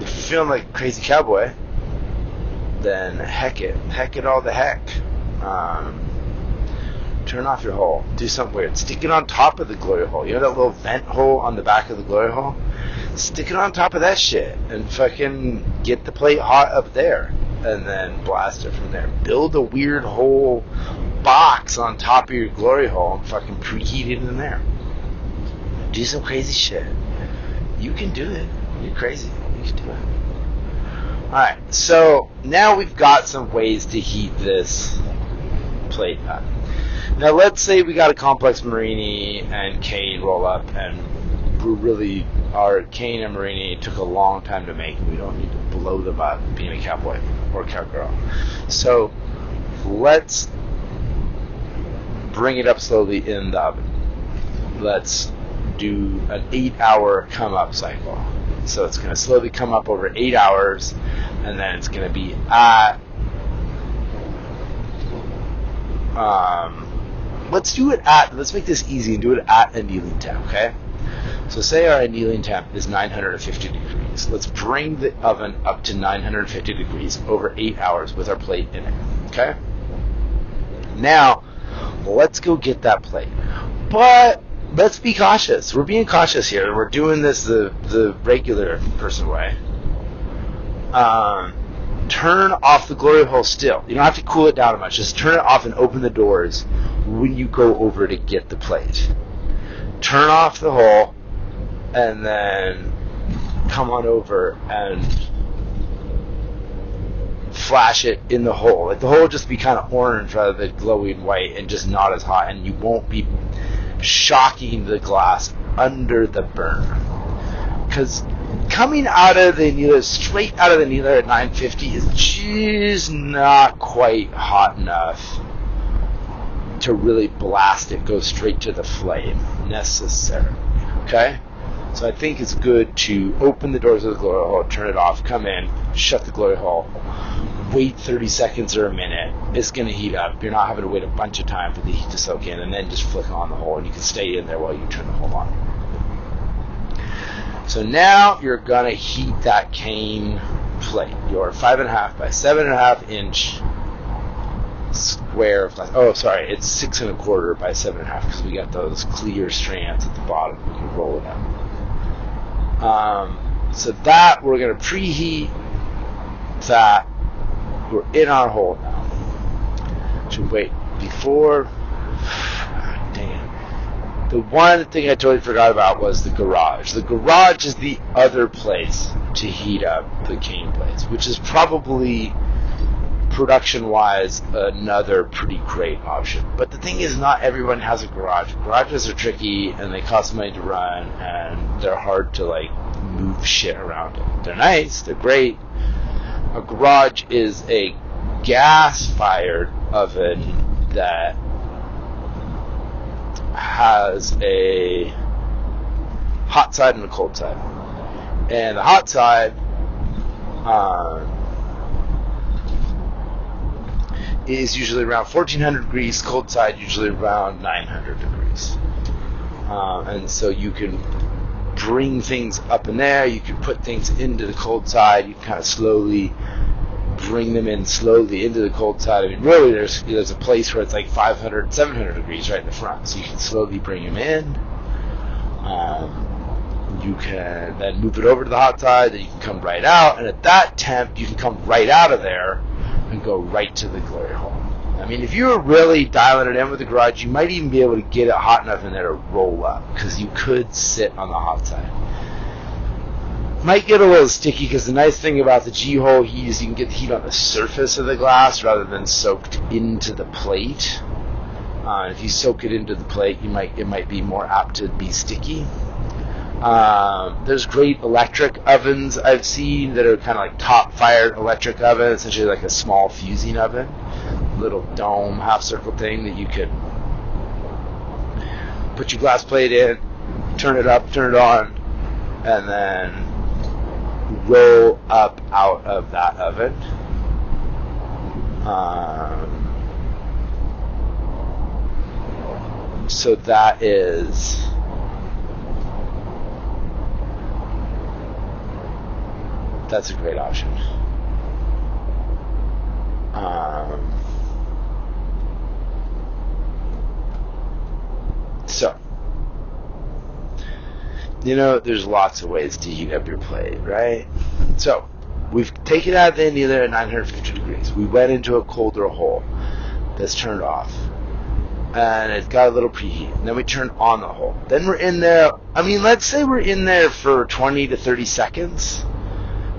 Speaker 1: if you're feeling like crazy cowboy, then heck it, heck it all the heck. Um, turn off your hole. Do something weird. Stick it on top of the glory hole. You know that little vent hole on the back of the glory hole? Stick it on top of that shit and fucking get the plate hot up there and then blast it from there. Build a weird hole box on top of your glory hole and fucking preheat it in there. Do some crazy shit. You can do it. You're crazy. You can do it. Alright, so now we've got some ways to heat this plate up. Now, let's say we got a complex murrine and cane roll up, and we really our cane and murrine took a long time to make. We don't need to blow them up being a cowboy or cowgirl. So let's bring it up slowly in the oven. Let's do an eight hour come up cycle. So it's going to slowly come up over eight hours, and then it's going to be at um, let's do it at, let's make this easy and do it at annealing temp, okay? So say our annealing temp is 950 degrees. Let's bring the oven up to 950 degrees over 8 hours with our plate in it, okay? Now, let's go get that plate. But let's be cautious. We're being cautious here. We're doing this the, the regular person way. Um, turn off the glory hole still. You don't have to cool it down much. Just turn it off and open the doors when you go over to get the plate. Turn off the hole and then come on over and flash it in the hole. Like the hole will just be kind of orange rather than glowing white and just not as hot and you won't be shocking the glass under the burn. Because coming out of the annealer, straight out of the annealer at 950 is just not quite hot enough to really blast it, go straight to the flame necessarily. Okay? So I think it's good to open the doors of the glory hole, turn it off, come in, shut the glory hole, wait 30 seconds or a minute. It's going to heat up. You're not having to wait a bunch of time for the heat to soak in, and then just flick on the hole, and you can stay in there while you turn the hole on. So now you're going to heat that cane plate, your five and a half by seven and a half inch square of glass. Oh, sorry, it's six and a quarter by seven and a half because we got those clear strands at the bottom. You can roll it up. Um, So that we're gonna preheat that. We're in our hole now. Should wait before. Damn. The one thing I totally forgot about was the garage. The garage is the other place to heat up the cane blades, which is probably production wise another pretty great option. But the thing is, not everyone has a garage. Garages are tricky and they cost money to run and they're hard to like move shit around in. They're nice, they're great. A garage is a gas fired oven that has a hot side and a cold side. And the hot side, um, is usually around 1400 degrees, cold side usually around 900 degrees. Uh, and so you can bring things up in there, you can put things into the cold side, you can kind of slowly bring them in slowly into the cold side. I mean, really, there's there's a place where it's like 500, 700 degrees right in the front, so you can slowly bring them in. Um, you can then move it over to the hot side, then you can come right out, and at that temp, you can come right out of there and go right to the glory hole. I mean, if you were really dialing it in with the garage, you might even be able to get it hot enough in there to roll up because you could sit on the hot side. Might get a little sticky because the nice thing about the G hole heat is you can get the heat on the surface of the glass rather than soaked into the plate. Uh, if you soak it into the plate, you might it might be more apt to be sticky. Um, there's great electric ovens I've seen that are kind of like top fired electric oven, essentially like a small fusing oven, little dome half circle thing that you could put your glass plate in, turn it up, turn it on, and then roll up out of that oven. Um, so that is that's a great option. Um, so, you know, there's lots of ways to heat up your plate, right? So, we've taken out the annealer at 950 degrees. We went into a colder hole that's turned off. And it's got a little preheat. And then we turn on the hole. Then we're in there. I mean, let's say we're in there for 20 to 30 seconds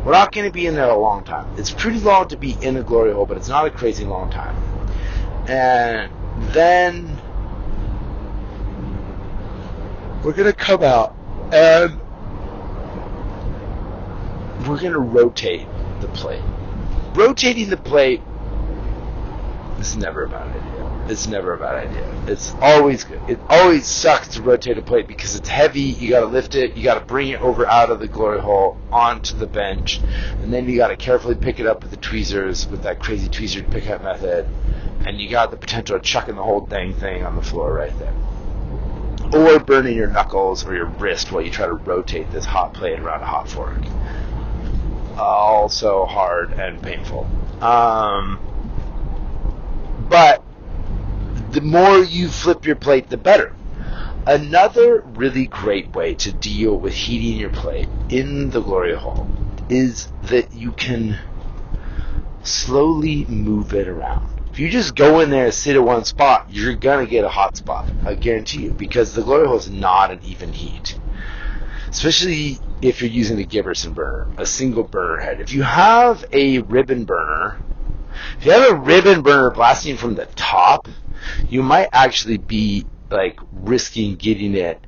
Speaker 1: we're not going to be in there a long time. It's pretty long to be in a glory hole, but it's not a crazy long time. And then we're going to come out and we're going to rotate the plate. Rotating the plate is never about idea. It's never a bad idea. It's always good. It always sucks to rotate a plate because it's heavy. You got to lift it. You got to bring it over out of the glory hole onto the bench, and then you got to carefully pick it up with the tweezers with that crazy tweezer pickup method, and you got the potential of chucking the whole dang thing on the floor right there. Or burning your knuckles or your wrist while you try to rotate this hot plate around a hot fork. Also hard and painful. Um, but the more you flip your plate, the better. Another really great way to deal with heating your plate in the glory hole is that you can slowly move it around. If you just go in there and sit at one spot, you're gonna get a hot spot. I guarantee you, because the glory hole is not an even heat. Especially if you're using a Giberson burner, a single burner head. If you have a ribbon burner, if you have a ribbon burner blasting from the top, you might actually be like risking getting it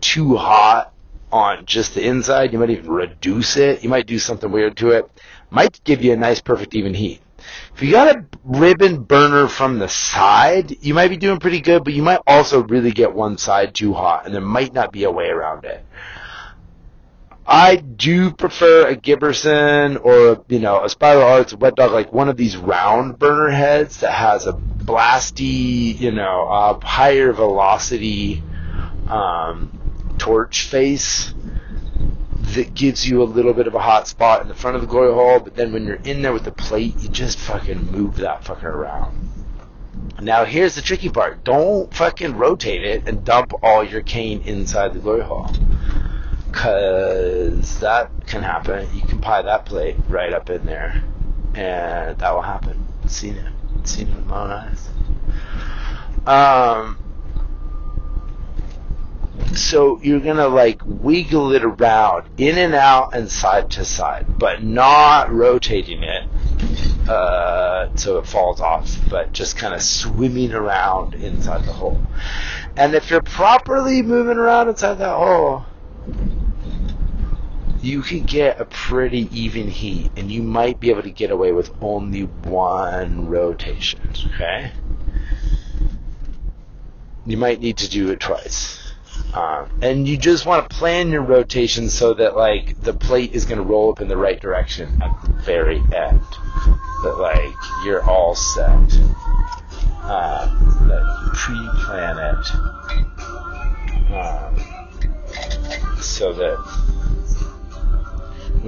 Speaker 1: too hot on just the inside. You might even reduce it. You might do something weird to it. Might give you a nice perfect even heat. If you got a ribbon burner from the side, you might be doing pretty good, but you might also really get one side too hot, and there might not be a way around it. I do prefer a Giberson or you know a Spiral Arts a Wet Dog, like one of these round burner heads that has a blasty, you know, uh, higher velocity um, torch face that gives you a little bit of a hot spot in the front of the glory hole. But then when you're in there with the plate, you just fucking move that fucker around. Now here's the tricky part: don't fucking rotate it and dump all your cane inside the glory hole Because that can happen. You can pie that plate right up in there, and that will happen. Seen it. Seen it with my own eyes. Um, so you're gonna like wiggle it around, in and out, and side to side, but not rotating it uh, so it falls off, but just kind of swimming around inside the hole. And if you're properly moving around inside that hole, you can get a pretty even heat, and you might be able to get away with only one rotation. Okay, you might need to do it twice. Um, and you just want to plan your rotation so that like the plate is going to roll up in the right direction at the very end. That like you're all set. You pre-plan it um, so that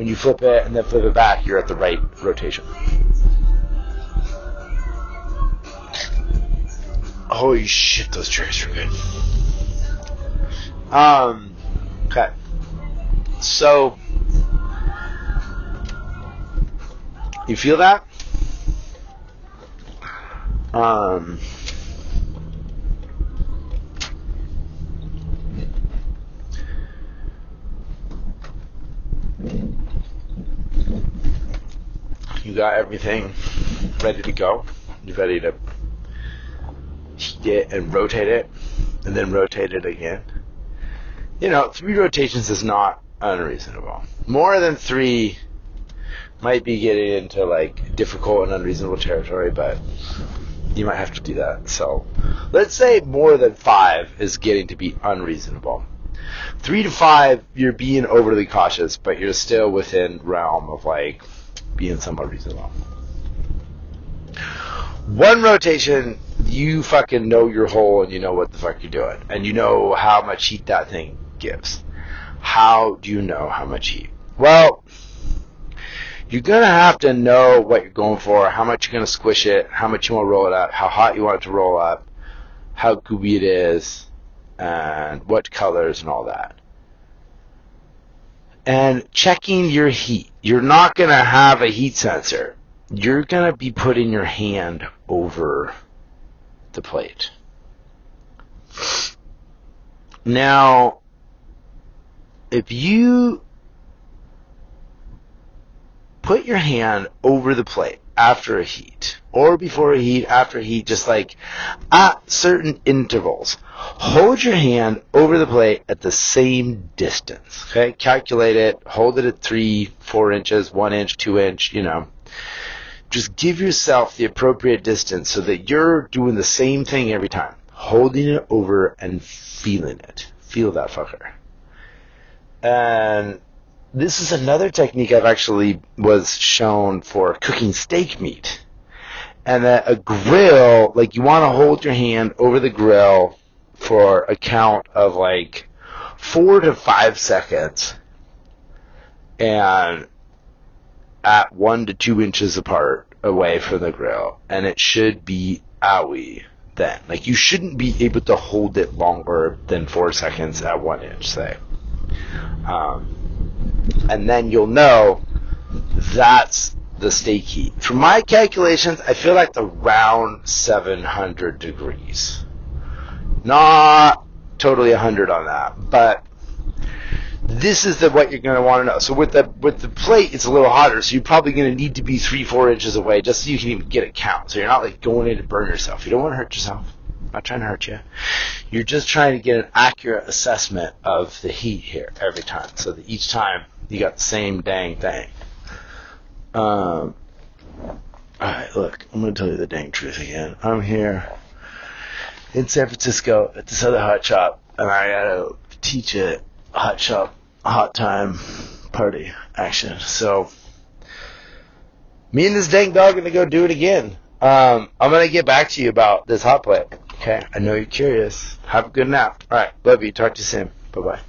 Speaker 1: when you flip it and then flip it back, you're at the right rotation. Holy shit, those chairs are good. Um, okay. So, you feel that? Um, you got everything ready to go. You're ready to heat it and rotate it, and then rotate it again you know, three rotations is not unreasonable. More than three might be getting into like difficult and unreasonable territory, but you might have to do that. So let's say more than five is getting to be unreasonable. Three to five, you're being overly cautious, but you're still within realm of like being somewhat reasonable. One rotation, you fucking know your hole and you know what the fuck you're doing, and you know how much heat that thing gives. How do you know how much heat? Well, you're going to have to know what you're going for, how much you're going to squish it, how much you want to roll it up, how hot you want it to roll up, how gooey it is, and what colors and all that. And checking your heat. You're not going to have a heat sensor. You're going to be putting your hand over the plate. Now, if you put your hand over the plate after a heat or before a heat, after a heat, just like at certain intervals, hold your hand over the plate at the same distance. Okay, calculate it, hold it at three, four inches, one inch, two inch, you know. Just give yourself the appropriate distance so that you're doing the same thing every time. Holding it over and feeling it. Feel that fucker. And this is another technique I've actually was shown for cooking steak meat. And that a grill, like you want to hold your hand over the grill for a count of like four to five seconds and at one to two inches apart away from the grill. And it should be owie then. Like you shouldn't be able to hold it longer than four seconds at one inch, say. Um, and then you'll know that's the steak heat. From my calculations, I feel like around 700 degrees. Not totally 100 on that, but this is the what you're going to want to know. So with the with the plate, it's a little hotter, so you're probably going to need to be three four inches away just so you can even get a count. So you're not like going in to burn yourself. You don't want to hurt yourself. I'm not trying to hurt you. You're just trying to get an accurate assessment of the heat here every time, so that each time you got the same dang thing. Um. Alright, look, I'm gonna tell you the dang truth again. I'm here in San Francisco at this other hot shop, and I gotta teach a hot shop, hot time party action. So, me and this dang dog are gonna go do it again. Um, I'm gonna get back to you about this hot plate. Okay, I know you're curious. Have a good nap. All right, love you. Talk to you soon. Bye bye.